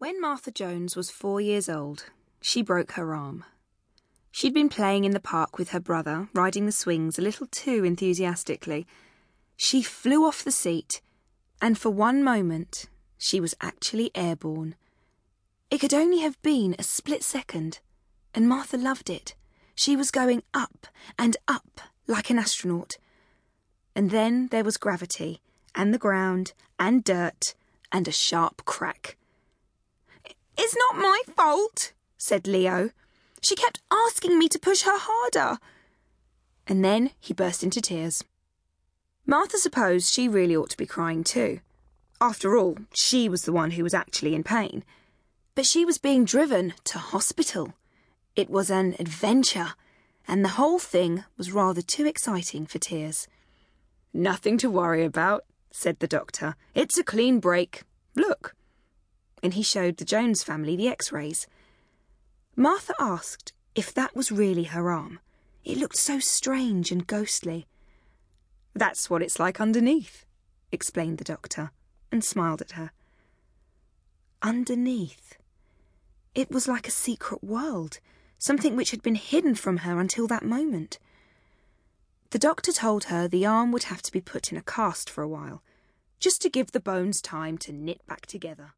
When Martha Jones was four years old, she broke her arm. She'd been playing in the park with her brother, riding the swings a little too enthusiastically. She flew off the seat, and for one moment she was actually airborne. It could only have been a split second, and Martha loved it. She was going up and up like an astronaut. And then there was gravity, and the ground, and dirt, and a sharp crack. My fault, said Leo. She kept asking me to push her harder. And then he burst into tears. Martha supposed she really ought to be crying too. After all, she was the one who was actually in pain. But she was being driven to hospital. It was an adventure, and the whole thing was rather too exciting for tears. Nothing to worry about, said the doctor. It's a clean break. Look. And he showed the Jones family the x rays. Martha asked if that was really her arm. It looked so strange and ghostly. That's what it's like underneath, explained the doctor, and smiled at her. Underneath. It was like a secret world, something which had been hidden from her until that moment. The doctor told her the arm would have to be put in a cast for a while, just to give the bones time to knit back together.